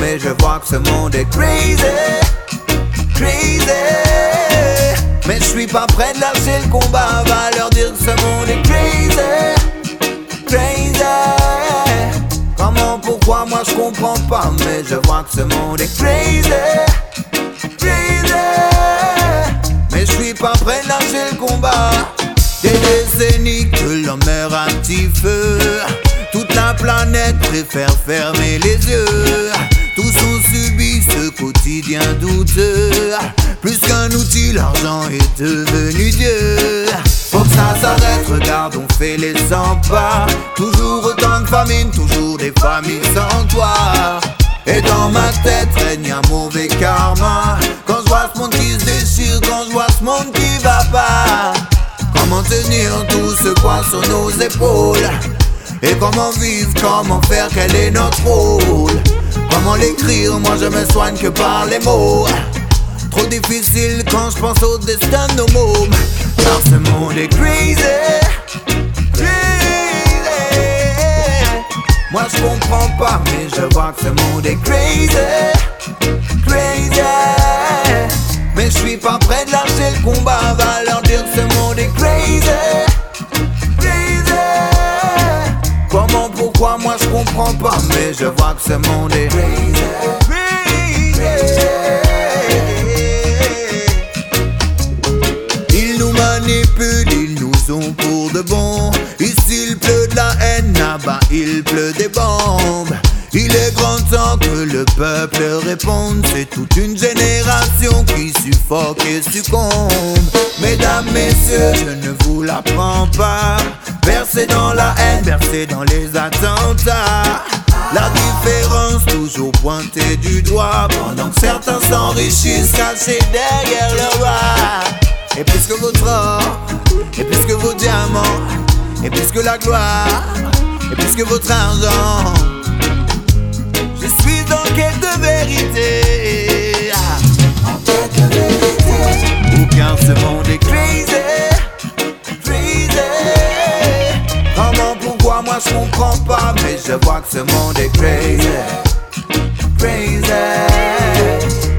mais je vois que ce monde est crazy, crazy. Mais je suis pas prêt de lâcher le combat, va leur dire que ce monde est crazy, crazy. Comment, pourquoi, moi je comprends pas, mais je vois que ce monde est crazy, crazy. Mais je suis pas prêt de lâcher le combat. Des décennies que l'homme meurt à petit feu. Toute la planète préfère fermer les yeux. Quotidien douteux. Plus qu'un outil, l'argent est devenu Dieu. Faut que ça s'arrête, regarde, on fait les 100 pas. Toujours autant de famine, toujours des familles sans toi. Et dans ma tête règne un mauvais karma. Quand je vois ce monde qui se déchire, quand je vois ce monde qui va pas. Comment tenir tout ce poids sur nos épaules? Et comment vivre, comment faire, quel est notre rôle? Comment l'écrire, moi je me soigne que par les mots. Trop difficile quand je pense au destin de nos mômes Car ce monde est crazy Crazy. Moi je comprends pas mais je vois que ce monde est crazy ce monde est Ils nous manipulent, ils nous ont pour de bon. Ici il pleut de la haine, là-bas il pleut des bombes. Il est grand temps que le peuple réponde. C'est toute une génération qui suffoque et succombe. Mesdames, messieurs, je ne vous l'apprends pas. Bercé dans la haine, bercé dans les attentats. La différence toujours pointée du doigt. Pendant que certains s'enrichissent cachés derrière le roi. Et puisque votre or, et puisque vos diamants, et puisque la gloire, et puisque votre argent. Je suis en quête de vérité. En quête de vérité. Ou bien ce monde est crazy, crazy. Comment, pourquoi, moi je comprends pas, je vois que ce monde est crazy, crazy.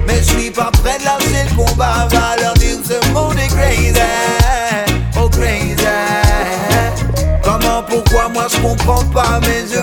Mais je suis pas prêt de lâcher le combat, va leur dire que ce monde est crazy, oh crazy. Comment, pourquoi, moi je comprends pas, mais je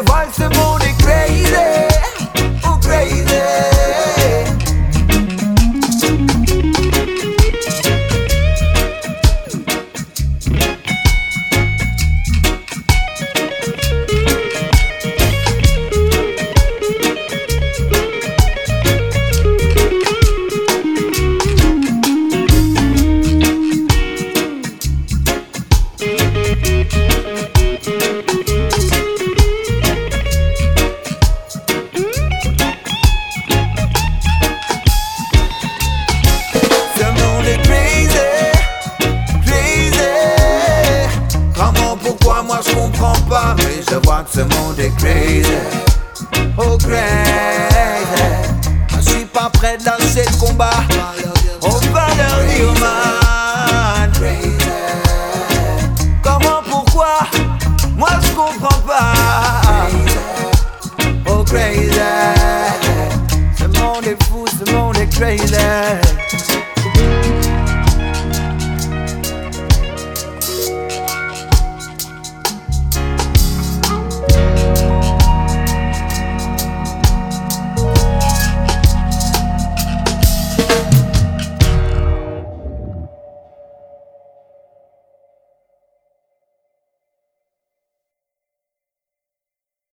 ce monde est crazy, oh crazy. Je suis pas prêt de lancer le combat, on va leur dire man. Comment, pourquoi, moi je comprends pas, oh crazy. Ce monde est fou, ce monde est crazy.